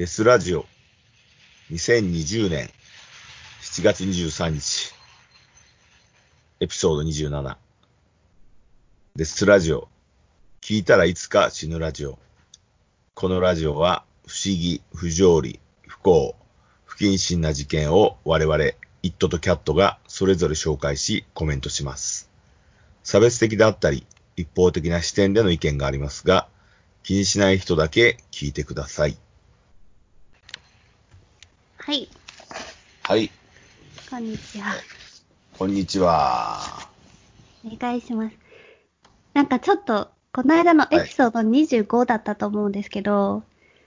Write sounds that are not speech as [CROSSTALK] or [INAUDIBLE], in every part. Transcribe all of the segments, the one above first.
デスラジオ。2020年7月23日エピソード27デスラジオ。聞いたらいつか死ぬラジオ。このラジオは不思議、不条理、不幸、不謹慎な事件を我々、イットとキャットがそれぞれ紹介しコメントします。差別的であったり、一方的な視点での意見がありますが、気にしない人だけ聞いてください。はい、はい、こんにちは。こんにちは。お願いします。なんかちょっと、この間のエピソード25だったと思うんですけど、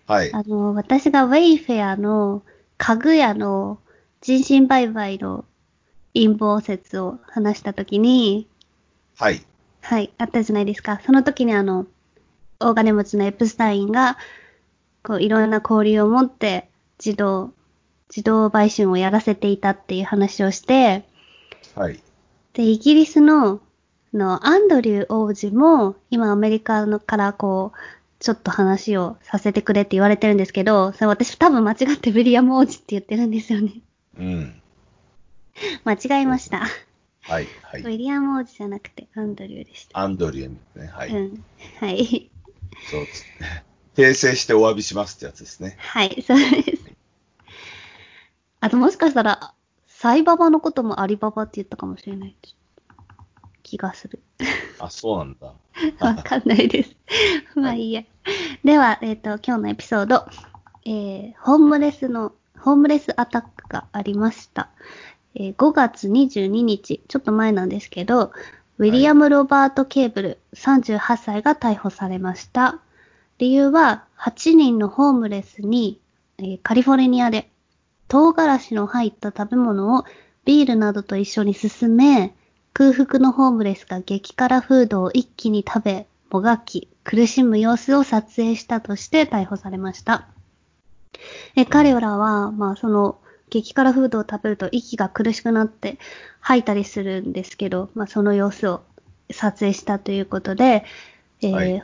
はい。あの、私がウェイフェアの家具屋の人身売買の陰謀説を話したときに、はい。はい、あったじゃないですか。その時にあの、大金持ちのエプスタインが、こう、いろんな交流を持って、自動、自動売春をやらせていたっていう話をして、はい。で、イギリスの、の、アンドリュー王子も、今アメリカのからこう、ちょっと話をさせてくれって言われてるんですけど、それ私多分間違ってウィリアム王子って言ってるんですよね。うん。[LAUGHS] 間違えました。はい。はい。ウィリアム王子じゃなくてアンドリューでした。アンドリューですね。はい。うん。はい。そうですね。訂正してお詫びしますってやつですね。はい、そうです。あともしかしたら、サイババのこともアリババって言ったかもしれない。気がする。あ、そうなんだ。[LAUGHS] わかんないです。[LAUGHS] まあいいや。では、えっ、と、今日のエピソード、えー、ホームレスの、ホームレスアタックがありました。えー5月22日、ちょっと前なんですけど、ウィリアム・ロバート・ケーブル、38歳が逮捕されました。理由は、8人のホームレスに、えーカリフォルニアで、唐辛子の入った食べ物をビールなどと一緒に進め、空腹のホームレスが激辛フードを一気に食べ、もがき、苦しむ様子を撮影したとして逮捕されました。え彼らは、まあその、激辛フードを食べると息が苦しくなって吐いたりするんですけど、まあその様子を撮影したということで、えーはい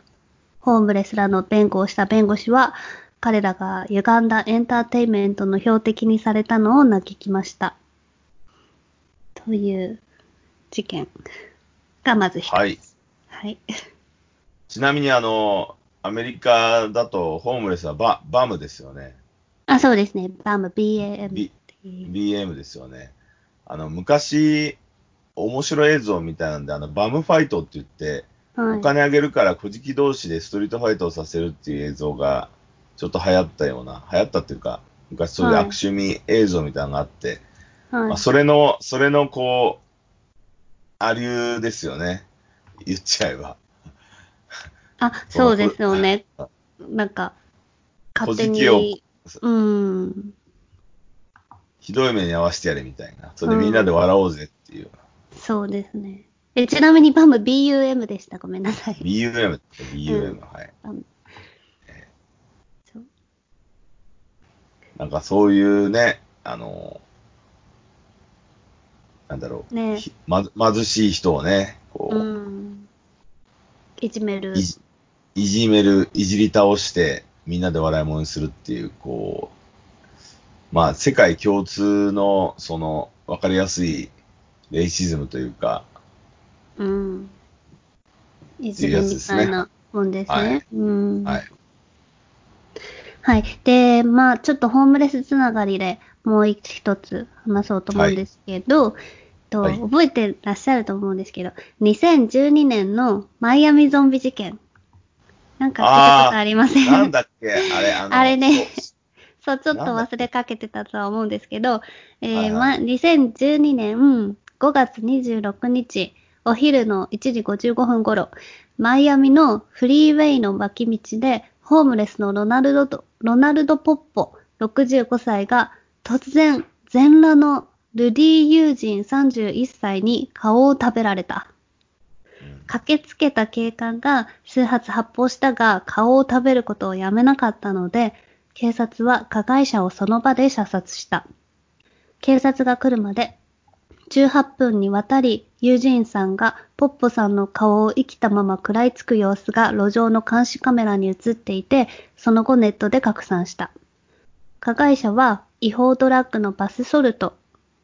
ホームレスらの弁護をした弁護士は、彼らが歪んだエンターテインメントの標的にされたのを嘆きました。という事件がまず一つ。はい。はい。ちなみにあの、アメリカだとホームレスはババムですよね。あ、そうですね。バム、BAM。B、BM ですよね。あの、昔、面白い映像みたいなんで、あの、バムファイトって言って、はい。お金あげるから小じ同士でストリートファイトをさせるっていう映像が、ちょっと流行ったような、流行ったっていうか、昔そういうはい悪趣味映像みたいなのがあって、はいまあ、それの、それのこう、ありゅうですよね。言っちゃえば。あ、[LAUGHS] そうですよね。なんか、勝手に。うん。ひどい目に遭わせてやれみたいな。それでみんなで笑おうぜっていう。そうですね。え、ちなみにバム BUM でした。ごめんなさい。BUM って BUM、うんはい。バムそうなんかそういうね、あの、なんだろう、ねひまず貧しい人をね、こう、うん。いじめるい。じいじめる、いじり倒して、みんなで笑い物にするっていう、こう、まあ、世界共通の、その、わかりやすい、レイシズムというか、うん。いじめみたいなもんですね。はいうん。はい。はい。で、まあ、ちょっとホームレスつながりでもう一つ話そうと思うんですけど、とはい。覚えてらっしゃると思うんですけど、2012年のマイアミゾンビ事件。なんか聞いたことありません？なんだっけ、あれ、あの、あれね。そう。そう、ちょっと忘れかけてたとは思うんですけど、えーはいはい。ま、2012年5月26日、お昼の1時55分頃、マイアミのフリーウェイの脇道で、ホームレスのロナルドと、ロナルド・ポッポ、65歳が、突然、全裸のルディ・ユージン31歳に顔を食べられた。うん駆けつけた警官が数発発砲したが顔を食べることをやめなかったので、警察は加害者をその場で射殺した。警察が来るまで18分にわたり、ユージーンさんがポッポさんの顔を生きたまま食らいつく様子が路上の監視カメラに映っていて、その後ネットで拡散した。加害者は違法ドラッグのバスソルト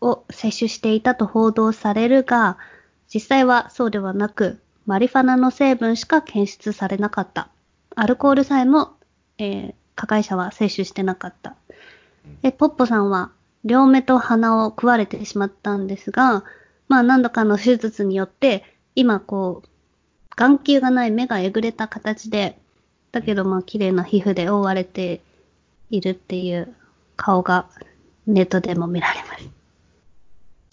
を摂取していたと報道されるが、実際はそうではなく、マリファナの成分しか検出されなかった。アルコールさえも、えー加害者は摂取してなかった。で、ポッポさんは両目と鼻を食われてしまったんですが、まあ何度かの手術によって、今こう、眼球がない目がえぐれた形で、だけどまあ綺麗な皮膚で覆われているっていう顔がネットでも見られます。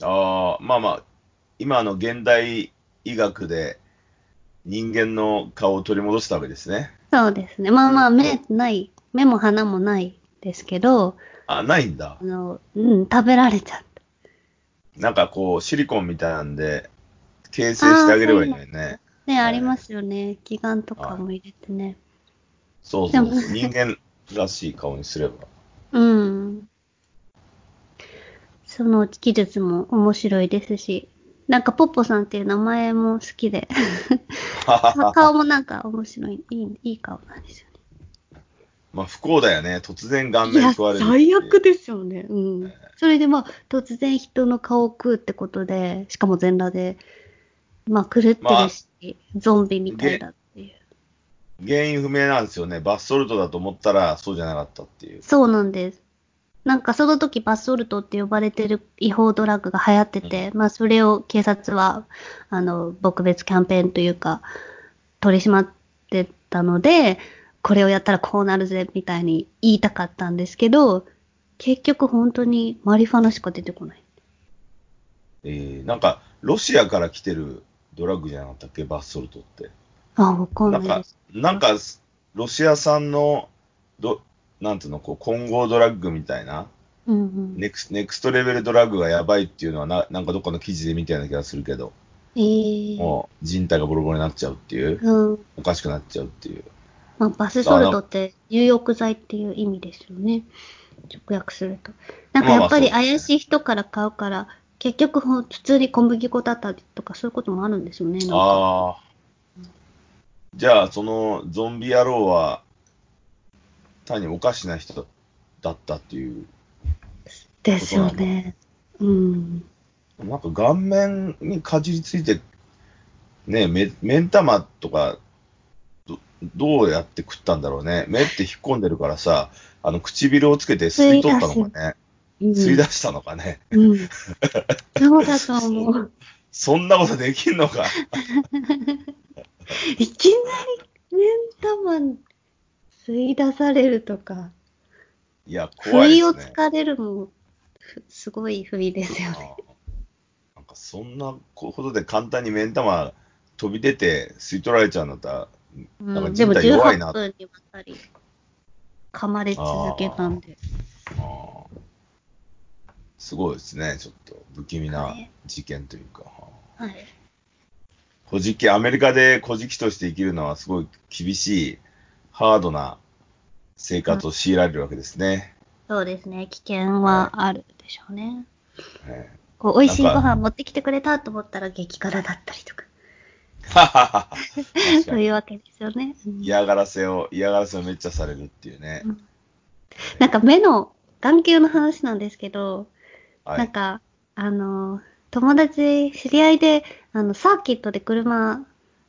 ああ、まあまあ、今の現代医学で人間の顔を取り戻したわけですね。そうですね。まあまあ目ない、目も鼻もないですけど、あ、ないんだあ。の、うん、食べられちゃった。なんかこう、シリコンみたいなんで、形成してあげればいいのにね。ね、はいありますよね。義眼とかも入れてね。そうそうそう人間らしい顔にすれば。[LAUGHS] うん。その技術も面白いですし、なんかポッポさんっていう名前も好きで、[LAUGHS] 顔もなんか面白い、いい、いい顔なんですよまあ不幸だよね。突然顔面食われる。最悪ですよね。うん。それでまあ、突然人の顔を食うってことで、しかも全裸で、まあ狂ってるし、ゾンビみたいだっていう。原因不明なんですよね。バスソルトだと思ったらそうじゃなかったっていう。そうなんです。なんかその時バスソルトって呼ばれてる違法ドラッグが流行ってて、まあそれを警察は、あの、撲別キャンペーンというか、取り締まってたので、これをやったらこうなるぜ、みたいに言いたかったんですけど、結局本当にマリファナしか出てこない。えー、なんか、ロシアから来てるドラッグじゃなかったっけバスソルトって。あ、わかんなんかないです。、なんか、ロシア産の、ど、なんていうの、こう、混合ドラッグみたいな、うんうん。ネクスネクストレベルドラッグがやばいっていうのはな、なんかどっかの記事で見たような気がするけど、えー、もう人体がボロボロになっちゃうっていう、うん。おかしくなっちゃうっていう。まあ、バスソルトって入浴剤っていう意味ですよね。直訳すると。なんかやっぱり怪しい人から買うから、結局普通に小麦粉だったりとかそういうこともあるんですよね。ああ。じゃあ、そのゾンビ野郎は、単におかしな人だったっていう。ですよね。うん。なんか顔面にかじりついて、ね目、目ん玉とかど、どうやって食ったんだろうね。目って引っ込んでるからさ、あの唇をつけて吸い取ったのかね。うん、吸い出したのかね。うん。そうだと思う。[LAUGHS] そんなことできんのか。[LAUGHS] いきなり目ん玉吸い出されるとか、いや、怖不意をいですね。つかれるもふすごい不意ですよね。あーなんかそんなことで簡単に目ん玉飛び出て吸い取られちゃうんだったら、なんでも人体弱いな18分にわたり噛まれ続けたんで。すごいですね。ちょっと不気味はない事件というか。はい。古事記、アメリカで古事記として生きるのはすごい厳しい、ハードな生活を強いられるわけですね。そうですね。危険はあるでしょうね。ええこう、美味しいご飯持ってきてくれたと思ったら激辛だったりとか。ははは確そうかにいうわけですよね。うん嫌がらせを、嫌がらせをめっちゃされるっていうね。なんか目の眼球の話なんですけど、はい。なんか、あの、友達、知り合いで、あの、サーキットで車、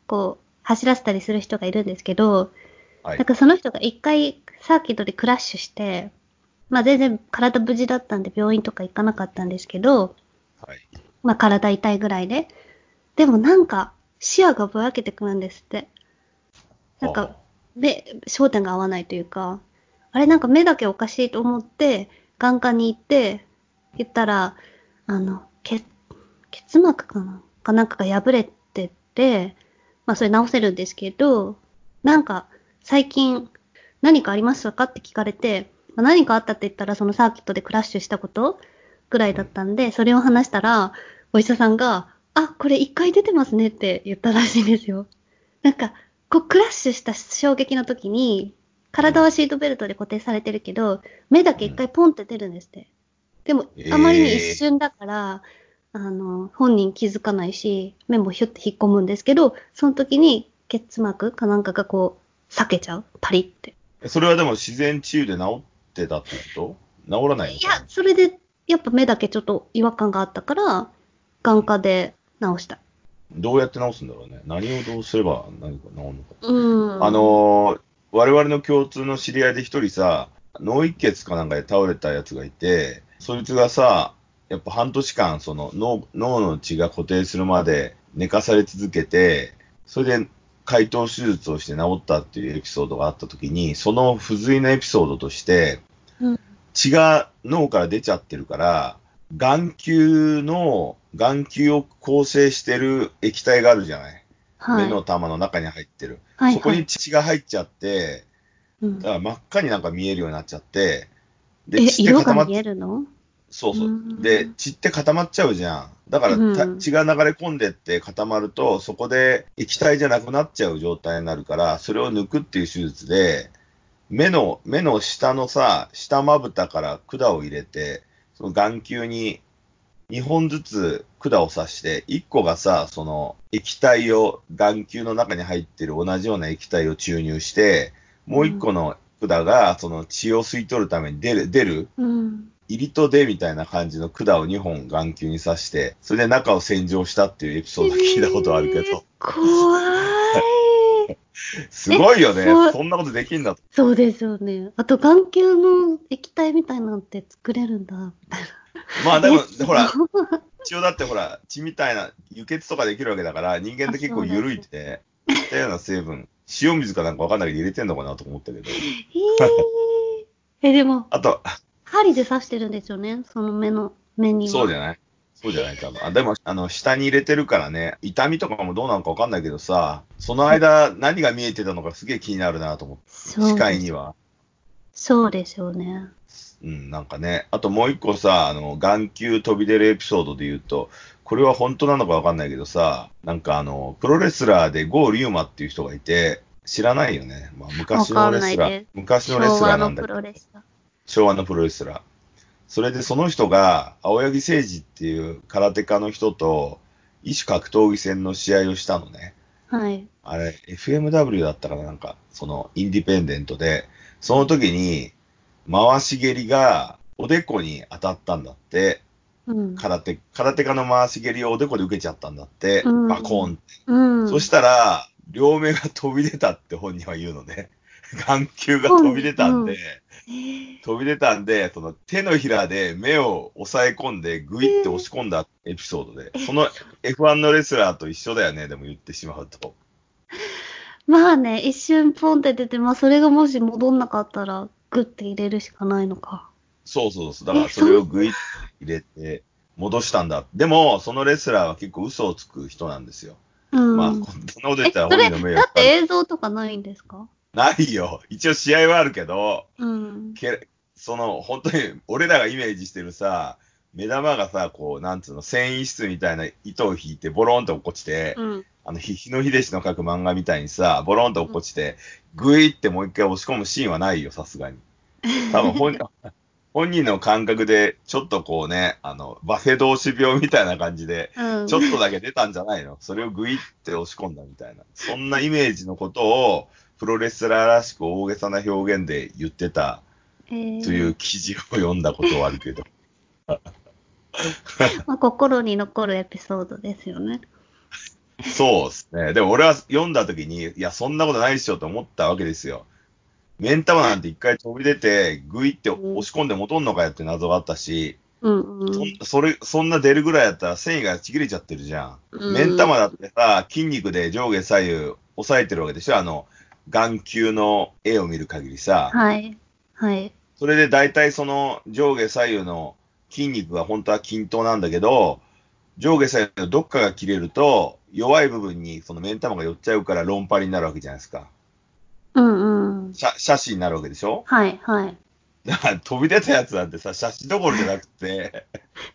こう、走らせたりする人がいるんですけど、はいなんかその人が一回サーキットでクラッシュして、まあ全然体無事だったんで病院とか行かなかったんですけど、はい。まあ体痛いぐらいで。でもなんか視野がぼやけてくるんですって。なんはか目、焦点が合わないというか、あれなんか目だけおかしいと思って、眼科に行って、言ったら、あの、血、結膜かな？かなんかが破れてて、まあそれ直せるんですけど、なんか最近何かありましたかって聞かれて、まあ、何かあったって言ったらそのサーキットでクラッシュしたことぐらいだったんで、それを話したら、お医者さんが、あ、これ一回出てますねって言ったらしいんですよ。なんか、こうクラッシュした衝撃の時に、体はシートベルトで固定されてるけど、目だけ一回ポンって出るんですって。でもえ、ーあまりに一瞬だから、あの、本人気づかないし、目もヒュッて引っ込むんですけど、その時に結膜かなんかがこう、裂けちゃう。パリって。それはでも自然治癒で治ってたってこ治らないのいや、それで、やっぱ目だけちょっと違和感があったから、眼科で治した。どうやって治すんだろうね。何をどうすれば何か治るのか。うん。あ、のー我々の共通の知り合いで一人さ、脳一血かなんかで倒れたやつがいて、そいつがさ、やっぱ半年間、その脳脳の血が固定するまで寝かされ続けて、それで解凍手術をして治ったっていうエピソードがあった時に、その不随なエピソードとして、うん血が脳から出ちゃってるから、眼球の、眼球を構成してる液体があるじゃない？はい。目の玉の中に入ってる。はいそこに血が入っちゃって、うんだから真っ赤になんか見えるようになっちゃって、で、え、血って固まっ色が見えるの？そうそうう。んで、血って固まっちゃうじゃん。だから、たうん血が流れ込んでって固まると、そこで液体じゃなくなっちゃう状態になるから、それを抜くっていう手術で、目の、目の下のさ、下まぶたから管を入れて、その眼球に2本ずつ管を刺して、1個がさ、その液体を、眼球の中に入ってる同じような液体を注入して、もう1個の管がその血を吸い取るために出る、出るうん。入りと出みたいな感じの管を2本眼球に刺して、それで中を洗浄したっていうエピソード聞いたことあるけど、えー怖い。[LAUGHS] すごいよねえそう。そんなことできんだと。そうですよね。あと、眼球の液体みたいなのって作れるんだ、みたいな。まあでも、え？ほら、一応だってほら、血みたいな輸血とかできるわけだから、人間って結構緩いって、似たような成分、塩水かなんかわかんないけど入れてんのかなと思ったけど。えーえ、でも、あと、針で刺してるんですよね、その目の、目には。そうじゃない？そうじゃない多分。あでも、あの、下に入れてるからね、痛みとかもどうなのかわかんないけどさ、その間何が見えてたのかすげえ気になるなと思って、視界には。そうですよね。うん、なんかね。あともう一個さ、あの、眼球飛び出るエピソードで言うと、これは本当なのかわかんないけどさ、なんかあの、プロレスラーでゴー・リューマっていう人がいて、知らないよね。まあ、昔のレスラー昔のレスラーなんだけど。昭和のプロレスラー。それでその人が、青柳誠二っていう空手家の人と、異種格闘技戦の試合をしたのね。はい。あれ、FMW だったかななんか、その、インディペンデントで、その時に、回し蹴りが、おでこに当たったんだって、うん。空手、空手家の回し蹴りをおでこで受けちゃったんだって、うんバコーンって。うん。そしたら、両目が飛び出たって本人は言うのね。[LAUGHS] 眼球が飛び出たんで、飛び出たんで、その手のひらで目を押さえ込んで、グイって押し込んだエピソードで、その F1 のレスラーと一緒だよね、でも言ってしまうと。まあね、一瞬ポンって出て、まあそれがもし戻んなかったら、グッて入れるしかないのか。そうそうそう。だからそれをグイって入れて、戻したんだ。でも、そのレスラーは結構嘘をつく人なんですよ。うん。まあ、こんなこと言え、ったら本人の名誉だって映像とかないんですか？ないよ。一応試合はあるけど、うん。けその、本当に、俺らがイメージしてるさ、目玉がさ、こう、なんつうの、繊維質みたいな糸を引いて、ボロンと落っこちて、うん。あの、ひ日野秀氏の書く漫画みたいにさ、ボロンと落っこちて、グイってもう一回押し込むシーンはないよ、さすがに。多分本、[LAUGHS] 本人の感覚で、ちょっとこうね、あの、バセドウ氏病みたいな感じで、うん。ちょっとだけ出たんじゃないの？それをグイって押し込んだみたいな。そんなイメージのことを、プロレスラーらしく大げさな表現で言ってたえーという記事を読んだことはあるけど。[LAUGHS] まあ、心に残るエピソードですよね。そうですね。でも俺は読んだ時に、いや、そんなことないっしょと思ったわけですよ。目ん玉なんて一回飛び出て、グイって押し込んで戻んのかよって謎があったし、うんうん。そんそれ、そんな出るぐらいやったら繊維がちぎれちゃってるじゃん。うん目ん玉だってさ、筋肉で上下左右押さえてるわけでしょ？あの、眼球の絵を見る限りさ。はい。はい。それで大体その上下左右の筋肉が本当は均等なんだけど、上下左右のどっかが切れると、弱い部分にその目ん玉が寄っちゃうから論パリになるわけじゃないですか。うんうん。写写真になるわけでしょ？はい、はい。だから飛び出たやつなんてさ、写真どころじゃなくて、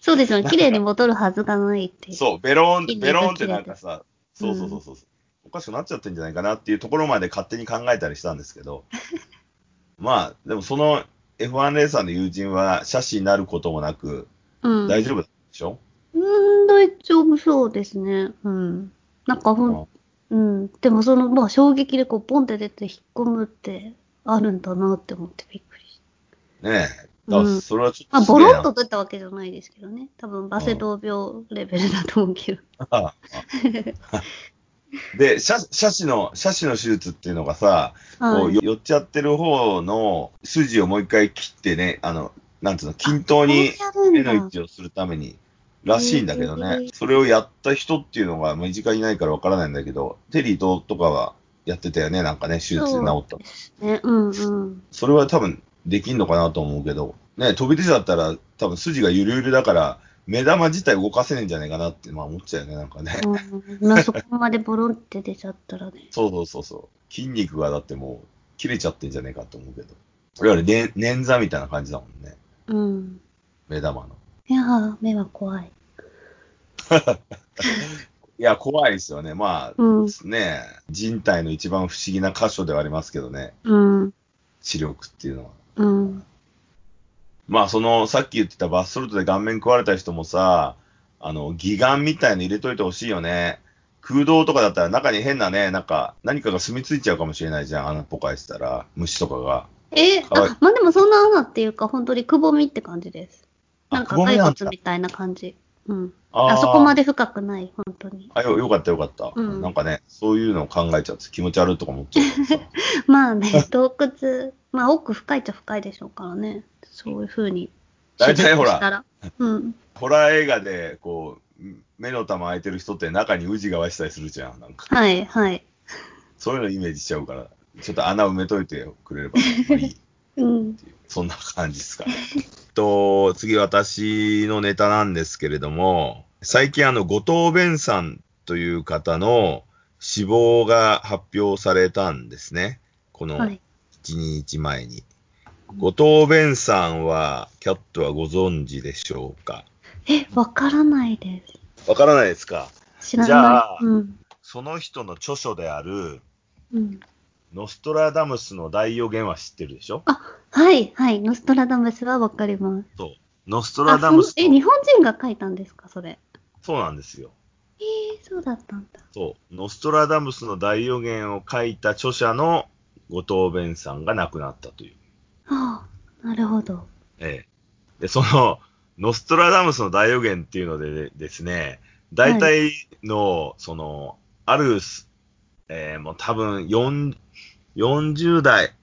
そうですよね。綺麗に戻るはずがないっていう。そう、ベローンベローンってなんかさ、そうそうそうそう、おかしくなっちゃってんじゃないかなっていうところまで勝手に考えたりしたんですけど、[LAUGHS] まあ、でもその F1 レーサーの友人は写真になることもなく、うん。大丈夫でしょ、うーん、大丈夫そうですね。うん。なんかほん、うん。でもその、まあ衝撃でこう、ポンって出て引っ込むってあるんだなって思ってびっくりしねえ。あ、うんそれはちょっまあ、とすげえな。ボロッと出たわけじゃないですけどね。多分、バセドウ病レベルだと思うけど。ああ [LAUGHS] で、シャシャシの、シャシの手術っていうのがさ、こはい。うよ寄っちゃってる方の筋をもう一回切ってね、あの、なんつうの、均等に目の位置をするために、らしいんだけどへえね。それをやった人っていうのが身近にいないからわからないんだけど、テリーととかはやってたよね、なんかね、手術で治った。ね、うんうん。それは多分できんのかなと思うけど、ね、飛び出ちゃったら多分筋がゆるゆるだから、目玉自体動かせねえんじゃないかなって、まあ思っちゃうよね、なんかね。うん、まあそこまでボロンって出ちゃったらね。[LAUGHS] そうそうそうそう。筋肉がだってもう切れちゃってんじゃねえかと思うけど。いわゆるね捻挫みたいな感じだもんね。うん。目玉の。いやー、目は怖い。[LAUGHS] いや、怖いですよね。まあ、うん。ね人体の一番不思議な箇所ではありますけどね。うん。視力っていうのは。うん。まあ、その、さっき言ってたバスソルトで顔面食われた人もさ、あの、義眼みたいの入れといてほしいよね。空洞とかだったら中に変なね、なんか、何かが住み着いちゃうかもしれないじゃん。穴っぽかいしたら、虫とかが。えかわいいあ、まあでもそんな穴っていうか、本当にくぼみって感じです。あなんか骸骨みたいな感じ。うん。あそこまで深くない、本当に。あ、よ、よかったよかった、うんなんかね、そういうのを考えちゃって気持ち悪いとか思っちゃう。[LAUGHS] まあね、洞窟、まあ奥深いっちゃ深いでしょうからね。そういう風に。大体ほら。うん。ホラー映画で、こう、目の玉開いてる人って中にウジが湧いてたりするじゃん。なんか、はい、はい。そういうのイメージしちゃうから、ちょっと穴埋めといてくれればまあいい。うん。そんな感じですか。[LAUGHS] と、次私のネタなんですけれども、最近あの、後藤弁さんという方の死亡が発表されたんですね。このはい。1日前に。後藤弁さんは、キャットはご存知でしょうか？え、わからないです。わからないですか？知らじゃなあい。うん。その人の著書である、うん。ノストラダムスの大予言は知ってるでしょ？あ、はい、はい。ノストラダムスはわかります。そう。ノストラダムスえ、日本人が書いたんですか、それ。そうなんですよ。えー、そうだったんだ。そう。ノストラダムスの大予言を書いた著者の後藤弁さんが亡くなったという。ああ、なるほど。ええ。で、その、ノストラダムスの大予言っていうのでですね、大体の、その、あるす、えーもう多分4、40代、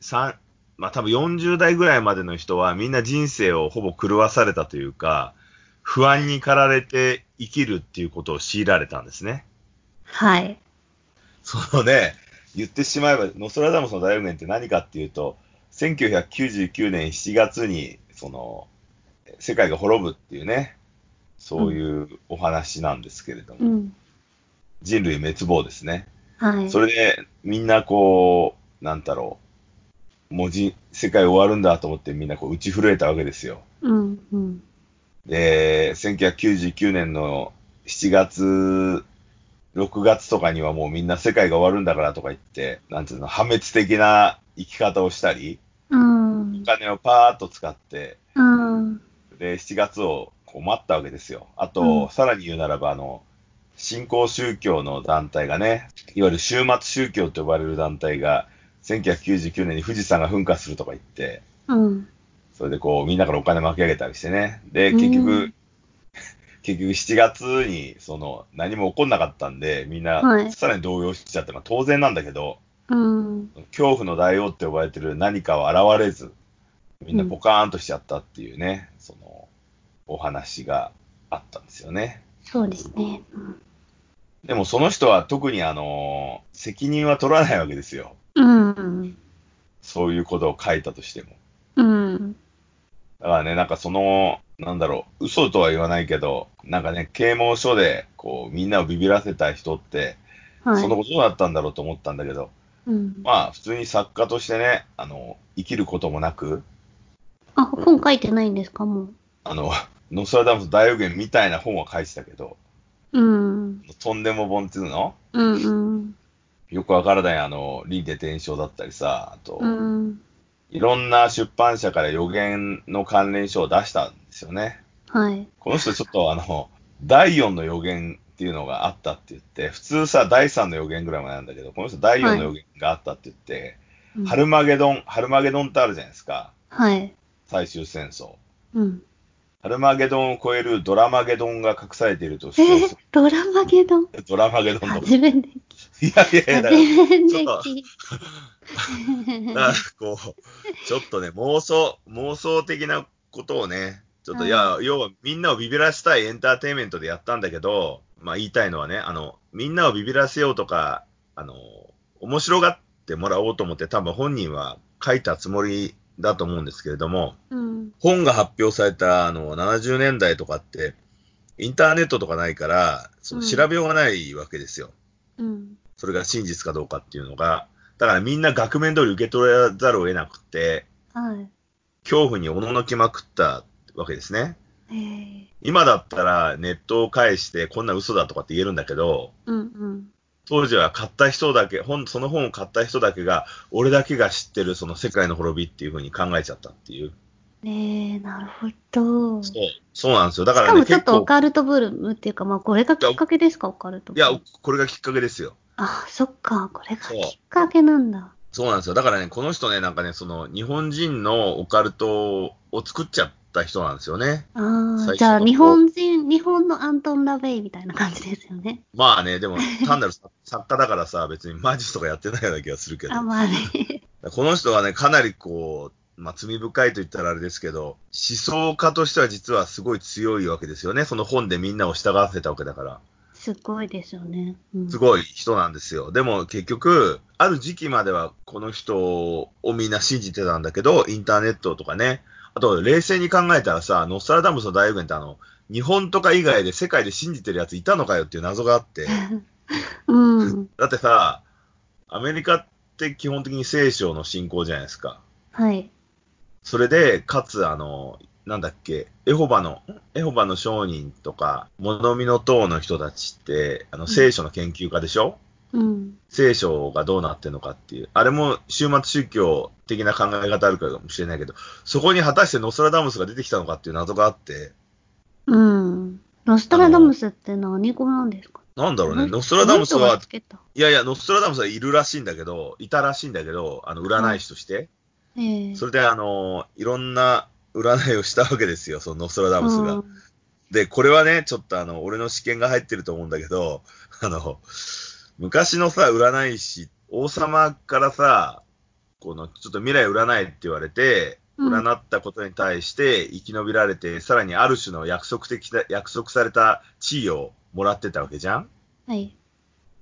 三まあ多分40代ぐらいまでの人はみんな人生をほぼ狂わされたというか、不安に駆られて生きるっていうことを強いられたんですね。はい。そのね、言ってしまえば、ノストラダムスの大予言って何かっていうと、1999年7月に、その、世界が滅ぶっていうね、そういうお話なんですけれども、うん。人類滅亡ですね。はい。それで、みんなこう、なんだろう、もうじ世界終わるんだと思ってみんなこう打ち震えたわけですよ。うん、うん。で、1999年の7月、6月とかにはもうみんな世界が終わるんだからとか言って、なんていうの、破滅的な生き方をしたり、うんお。金をパーッと使って、うん。で、7月をこう待ったわけですよ。あと、うんさらに言うならば、あの、新興宗教の団体がね、いわゆる終末宗教と呼ばれる団体が、1999年に富士山が噴火するとか言って、うん。それでこう、みんなからお金巻き上げたりしてね。で、結局、う [LAUGHS] ん結局7月に、その、何も起こんなかったんで、みんなは、いさらに動揺しちゃって、まあ当然なんだけど、うん。恐怖の大王って呼ばれてる何かは現れず、みんなポカーンとしちゃったっていうね、その、お話があったんですよね。そうですね。うんでもその人は特にあの、責任は取らないわけですよ。うん。そういうことを書いたとしても。うん。だからね、なんかその、なんだろう、嘘とは言わないけど、なんかね、啓蒙書で、こう、みんなをビビらせた人って、はい。そのことだったんだろうと思ったんだけど、うん。まあ、普通に作家としてね、あの、生きることもなく、あ、本書いてないんですか、もう。あの、ノストラダムス大予言みたいな本は書いてたけど、うん。とんでも本っていうの？うんうん。よくわからない、あの、リーデ伝承だったりさ、あと、うん。いろんな出版社から予言の関連書を出したんですよね。はい。この人ちょっとあの、第4の予言っていうのがあったって言って、普通さ、第3の予言ぐらいまでなんだけど、この人第4の予言があったって言って、うんハルマゲドン、ハルマゲドンってあるじゃないですか。はい。最終戦争。うん。アルマゲドンを超えるドラマゲドンが隠されていると主え張すー、ドラマゲドン？る。[LAUGHS] ドラマゲドンの。初めて、いやいやいや、初だから、ちょっと [LAUGHS] こう、ちょっとね、妄想、妄想的なことをね、ちょっと、はいいや、要はみんなをビビらせたいエンターテインメントでやったんだけど、まあ言いたいのはね、あの、みんなをビビらせようとか、あの、面白がってもらおうと思って多分本人は書いたつもりだと思うんですけれども、うん。本が発表されたあの70年代とかって、インターネットとかないから、そのうん調べようがないわけですよ。うん。それが真実かどうかっていうのが。だからみんな額面通り受け取らざるを得なくて、はい。恐怖におののきまくったわけですね。えー、今だったらネットを介してこんな嘘だとかって言えるんだけど、うんうん。当時は買った人だけ、本、その本を買った人だけが、俺だけが知ってるその世界の滅びっていう風に考えちゃったっていう。えー、なるほど。そう、そうなんですよ。だしからね、かもちょっとオカルトブルームっていうか、まあこれがきっかけですか、オカルトブいやルーム。、これがきっかけですよ。あ、そっか、これがきっかけなんだ。そうなんですよ。だからね、この人ね、なんかね、その、日本人のオカルトを作っちゃった人なんですよね。ああ、じゃあ日本人、日本のアントン・ラベイみたいな感じですよね。[LAUGHS] まあね、でも、単なる作作家だからさ、別にマジとかやってないような気がするけど。あ、まあね。[LAUGHS] この人はね、かなりこう、まあ、罪深いと言ったらあれですけど、思想家としては実はすごい強いわけですよね。その本でみんなを従わせたわけだから。すごいですよね。うん、すごい人なんですよ。でも結局、ある時期まではこの人をみんな信じてたんだけど、インターネットとかね。あと、冷静に考えたらさ、ノストラダムスの大予言ってあの、日本とか以外で世界で信じてるやついたのかよっていう謎があって。[LAUGHS] うん。だってさ、アメリカって基本的に聖書の信仰じゃないですか。はい。それで、かつ、あの、なんだっけ、エホバの、エホバの商人とか、物見の党の人たちって、あの、聖書の研究家でしょ、うん。聖書がどうなってん。のかっていう。あれも終末宗教的な考え方あるかもしれないけど、そこに果たしてノストラダムスが出てきたのかっていう謎があって、うん。ノストラダムスって何語なん。ですかなん。だろうね、ノストラダムスは、いやいや、ノストラダムスはいるらしいん。だけど、いたらしいん。だけど、あの、占い師として。ええそれで、あの、いろん。な占いをしたわけですよ、そのノストラダムスが。うん。で、これはね、ちょっとあの、俺の試験が入ってると思うん。だけど、あの、昔のさ、占い師、王様からさ、この、ちょっと未来占えって言われて、うん占ったことに対して生き延びられて、さらにある種の約束的な、約束された地位をもらってたわけじゃん？はい。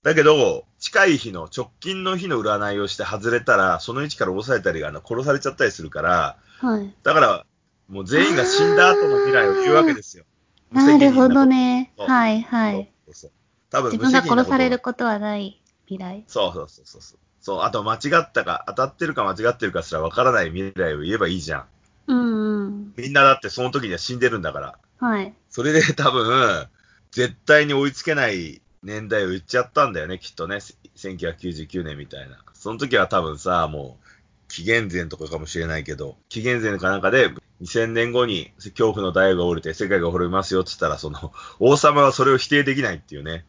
だけど、近い日の、直近の日の占いをして外れたら、その位置から抑えたり、あの、殺されちゃったりするから、はい。だから、もう全員が死んだ後の未来を言うわけですよ。なるほどね。はい、はい。そうそう多分自分が殺されるこことはない未来。とそうそうそうそうそう。そう、あと間違ったか、当たってるか間違ってるかすらわからない未来を言えばいいじゃん。うんうん。みんなだってその時には死んでるんだから。はい。それで多分、絶対に追いつけない年代を言っちゃったんだよね、きっとね。1999年みたいな。その時は多分さ、もう、紀元前とかかもしれないけど、紀元前かなんかで、2000年後に恐怖の大が降りて世界が滅びますよって言ったら、その、王様はそれを否定できないっていうね。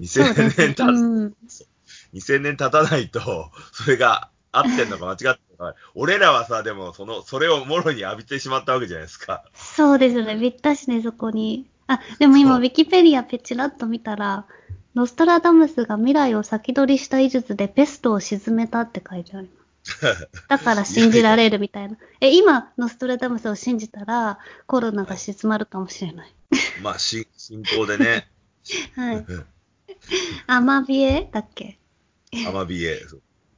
2000そうです年経つ、うん。2000年経たないと、それが合ってんのか間違ってんのか。俺らはさ、でも、その、それをもろに浴びてしまったわけじゃないですか。そうですね。ぴったしね、そこに。あ、でも今、ウィキペディアペチラッと見たら、ノストラダムスが未来を先取りした医術でペストを沈めたって書いてあります。[LAUGHS] だから信じられるみたいな。え、今、ノストラダムスを信じたら、コロナが静まるかもしれない。まあ、し信仰でね。[LAUGHS] はい。[LAUGHS] アマビエだっけ？アマビエ。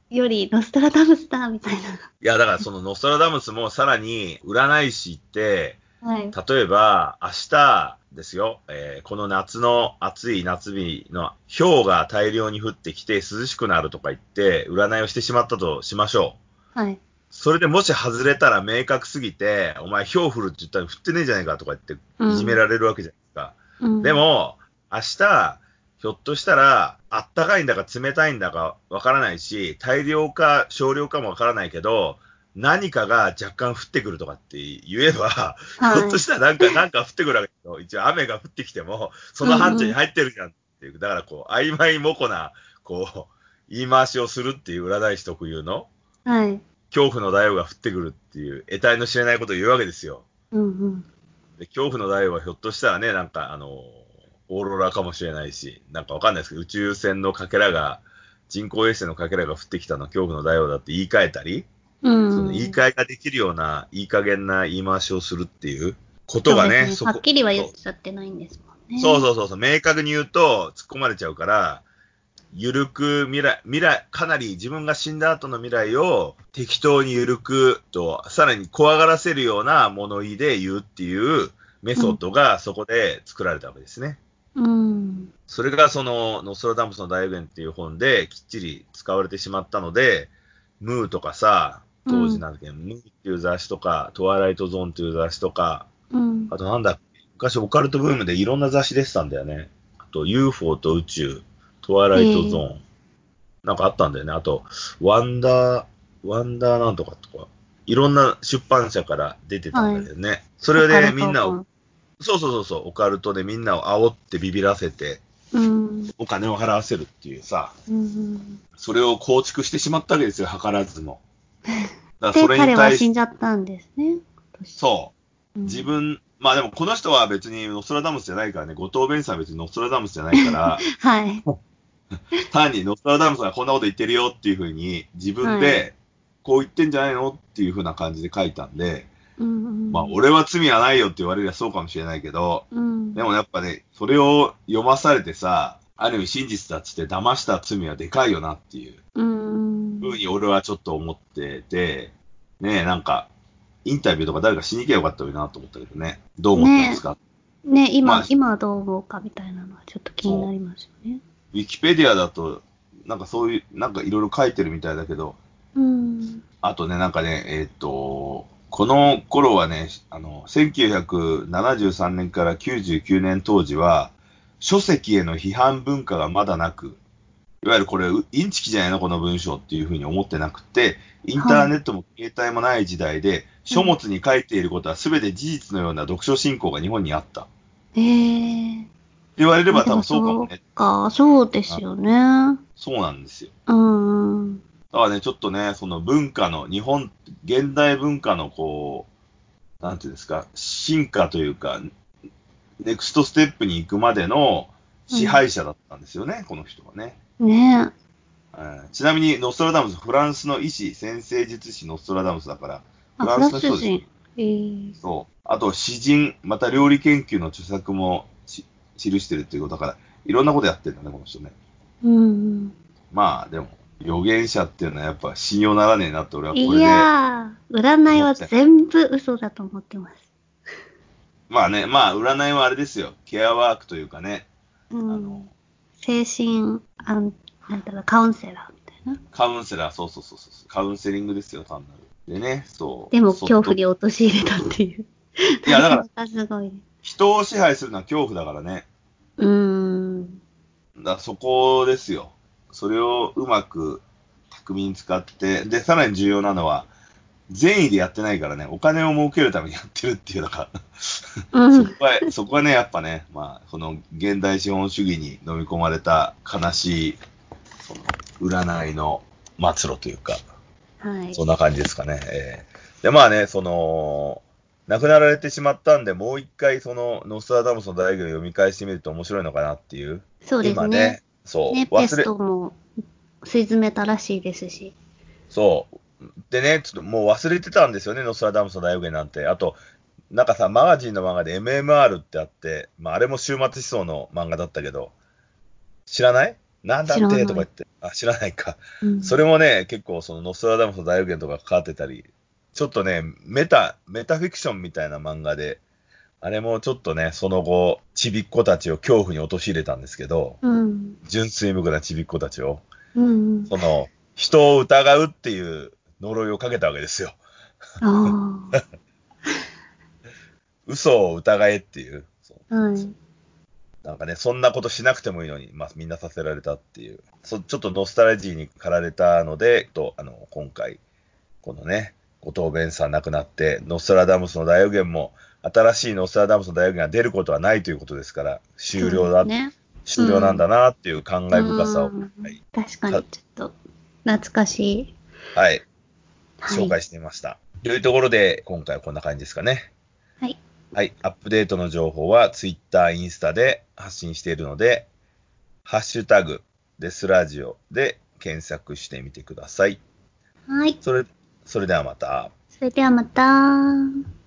より、ノストラダムスだみたいいや、だからそのノストラダムスもさらに占い師って、な。はい。例えば明日ですよ、えーこの夏の暑い夏日の氷が大量に降ってきて涼しくなるとか言って占いをしてしまったとしましょう。はい。それでもし外れたら明確すぎて、お前氷降るって言ったら降ってねえじゃないかとか言っていじめられるわけじゃないですか。うん、で、も、明日、ひょっとしたら、あったかいんだか冷たいんだかわからないし、大量か少量かもわからないけど、何かが若干降ってくるとかって言えば、はいひょっとしたらなんか、なんか降ってくるわけですよ。一応雨が降ってきても、その範疇に入ってるじゃんっていう。だからこう、曖昧模糊な、こう、言い回しをするっていう占い師特有の。はい。恐怖の大王が降ってくるっていう、得体の知れないことを言うわけですよ。うんうん。で恐怖の大王はひょっとしたらね、なんかあの、オーロラかもしれないし、なんかわかんないですけど、宇宙船のかけらが、人工衛星のかけらが降ってきたのは恐怖の大王だって言い換えたり、うん。その言い換えができるような、いい加減な言い回しをするっていうことがね、こそうですはっきりは言っちゃってないんですもんね。そうそうそうそう、明確に言うと突っ込まれちゃうから、ゆるく未来、未来、かなり自分が死んだ後の未来を適当にゆるくと、さらに怖がらせるような物言いで言うっていうメソッドがそこで作られたわけですね。うん。それがその、ノストラダムスの大予言っていう本できっちり使われてしまったので、ムーとかさ、当時なんだっけ、ムーっていう雑誌とか、トワイライトゾーンっていう雑誌とか、うん。あとなんだ、昔オカルトブームでいろんな雑誌出てたんだよね。あと UFO と宇宙、トワイライトゾーン。なんかあったんだよね。あと、ワンダー、ワンダーなんとかとか、いろんな出版社から出てたんだけどね。それでみんなを、そうそうそうそう、オカルトでみんなを煽ってビビらせて、うん。お金を払わせるっていうさ、うん。それを構築してしまったわけですよ、図らずも。[LAUGHS] だからで、それ彼はに対し死んじゃったんですね。そう。うん。自分、まあでもこの人は別にノストラダムスじゃないからね、後藤弁さんは別にノストラダムスじゃないから、[LAUGHS] はい。[LAUGHS] 単にノストラダムスがこんなこと言ってるよっていうふうに自分はでこう言ってんじゃないのっていうふうな感じで書いたんで、うんうん。まあ俺は罪はないよって言われりゃそうかもしれないけど、うん。でもやっぱね、それを読まされてさ、ある意味真実だっつって騙した罪はでかいよなっていううん。ふうに俺はちょっと思ってて、ねえ、なんか、インタビューとか誰かしに行けばよかったなと思ったけどね。どう思ったんですか、ね、今、まあ今はどう思うかみたいなのはちょっと気になりますよね。ウィキペディアだと、なんかそういう、なんかいろいろ書いてるみたいだけど、うん。あとね、なんかね、えーっと、この頃はね、あの、1973年から99年当時は、書籍への批判文化がまだなく、いわゆるこれ、うインチキじゃないの？この文章っていうふうに思ってなくて、インターネットも携帯もない時代で、書物に書いていることは全て事実のような読書進行が日本にあった。ってええ言われれば多分そうかもね。か、そうですよね。そうなんですよ。うん。だからね、ちょっとね、その文化の、日本、現代文化のこう、なんていうんですか、進化というか、ネクストステップに行くまでの支配者だったんですよね、この人はね。ねうんちなみに、ノストラダムス、フランスの医師、先生術師ノストラダムスだから、あ、フランスの人です。人。ええそう。あと、詩人、また料理研究の著作もし記してるっていうことだから、いろんなことやってるんだね、この人ね。うん。まあ、でも、預言者っていうのはやっぱ信用ならねえなって俺はこれいで。やー、占いは全部嘘だと思ってます。まあね、まあ、占いはあれですよ。ケアワークというかね、うあのん。精神、あんなんだろう、カウンセラーみたいな。カウンセラー、そうそうそうそう、カウンセリングですよ、単なる。でね、そう。でも、恐怖に陥れたっていう。いや、だから、[LAUGHS] ら。すごいね。人を支配するのは恐怖だからね。うーん。だそこですよ。それをうまく巧みに使って、で、さらに重要なのは、善意でやってないからね、お金を儲けるためにやってるっていう、だから、うん。そこは、そこはね、やっぱね、まあ、この現代資本主義に飲み込まれた悲しい、その、占いの末路というか、はい。そんな感じですかね。えーで、まあね、その、亡くなられてしまったんで、もう一回、その、ノストラダムスの大学を読み返してみると面白いのかなっていう。そうですね今ね。、そう、ね、ペストも吸い詰めたらしいですし。そう。でね、ちょっともう忘れてたんですよね、ノストラダムスの大予言なんて。あと、なんかさ、マガジンの漫画で MMR ってあって、まあ、あれも終末思想の漫画だったけど、知らない？なんだって？とか言って。あ、知らないか。うん、それもね、結構そのノストラダムスの大予言とか関わってたり、ちょっとね、メタ、メタフィクションみたいな漫画で、あれもちょっとね、その後、ちびっ子たちを恐怖に陥れたんですけど、うん。純粋無垢なちびっ子たちを、うん。その、人を疑うっていう呪いをかけたわけですよ。あ [LAUGHS] 嘘を疑えっていう。なんかね、そんなことしなくてもいいのに、まあ、みんなさせられたっていう。そちょっとノスタルジーに駆られたので、と、あの、今回、このね、後藤弁さん亡くなって、ノストラダムスの大予言も、新しいノストラダムスの大予言が出ることはないということですから、終了だ、ね。終了なんだなっていう感慨深さを。うんはい。確かに、ちょっと、懐かしい。はい。紹介してみました。というところで、今回はこんな感じですかね。はい。はい。アップデートの情報は Twitter、インスタで発信しているので、ハッシュタグ、デスラジオで検索してみてください。はい。それ、それではまた。それではまた。